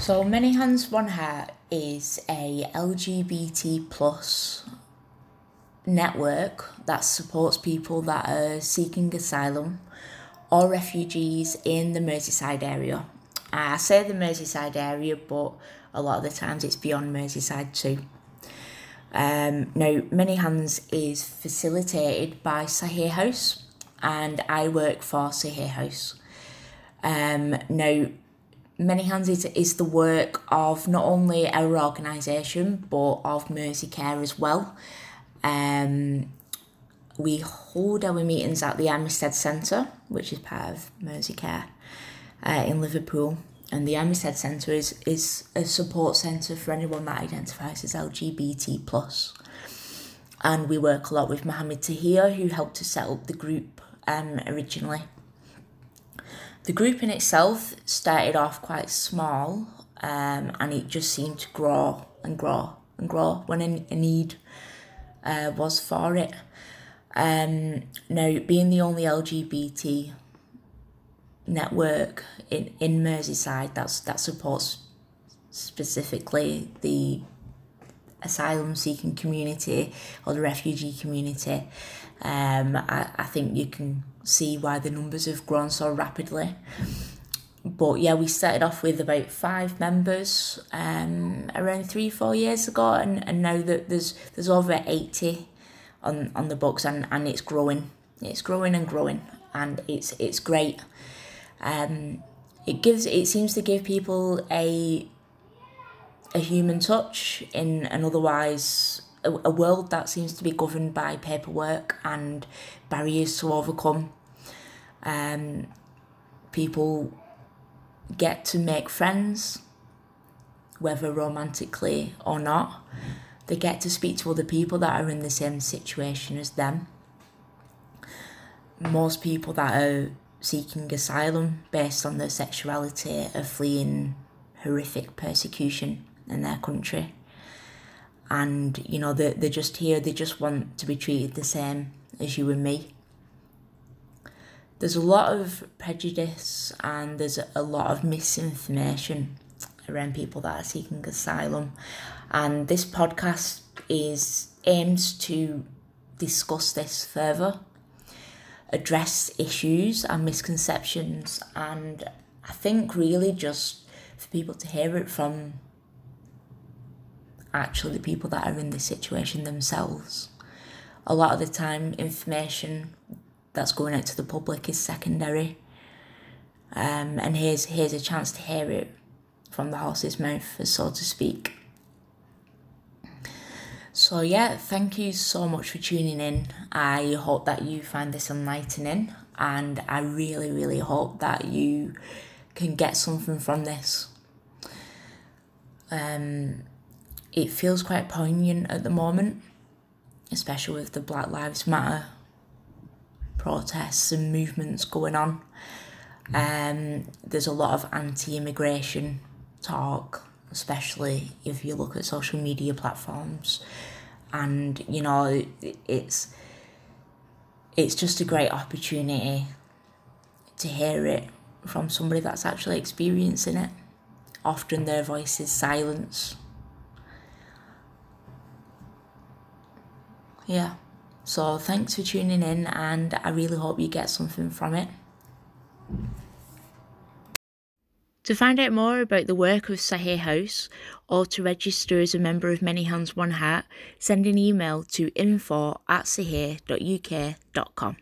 So Many Hands One Heart is a LGBT plus network that supports people that are seeking asylum or refugees in the Merseyside area. I say the Merseyside area, but a lot of the times it's beyond Merseyside too. Um, now, Many Hands is facilitated by Sahir House, and I work for Sahir House. Um, now, Many Hands is, is the work of not only our organisation but of Mersey Care as well. Um, we hold our meetings at the Amistad Centre, which is part of Mersey Care uh, in Liverpool. And the Amistad Centre is, is a support centre for anyone that identifies as LGBT plus. And we work a lot with Mohammed Tahir, who helped to set up the group um, originally. The group in itself started off quite small, um, and it just seemed to grow and grow and grow when a, need uh, was for it. Um, now, being the only LGBT network in, in Merseyside that's, that supports specifically the asylum seeking community or the refugee community, um, I, I think you can see why the numbers have grown so rapidly. But yeah, we started off with about five members um, around three, four years ago, and, and now that there's there's over eighty on, on the books, and, and it's growing, it's growing and growing, and it's it's great. Um, it gives it seems to give people a a human touch in an otherwise a, world that seems to be governed by paperwork and barriers to overcome. Um, people get to make friends, whether romantically or not. They get to speak to other people that are in the same situation as them. Most people that are seeking asylum based on their sexuality are fleeing horrific persecution in their country. And, you know, they're, they're just here, they just want to be treated the same as you and me. There's a lot of prejudice and there's a lot of misinformation around people that are seeking asylum. And this podcast is aims to discuss this further, address issues and misconceptions, and I think really just for people to hear it from actually the people that are in the situation themselves. A lot of the time, information that's going out to the public is secondary. Um, and here's here's a chance to hear it from the horse's mouth, so to speak. So yeah, thank you so much for tuning in. I hope that you find this enlightening, and I really, really hope that you can get something from this. Um, it feels quite poignant at the moment, especially with the Black Lives Matter protests and movements going on. Um, there's a lot of anti-immigration talk, especially if you look at social media platforms, and you know it's it's just a great opportunity to hear it from somebody that's actually experiencing it. Often their voice is silence yeah. So thanks for tuning in, and I really hope you get something from it. To find out more about the work of Sahir House or to register as a member of Many Hands One Heart, send an email to info at sahir.uk.com.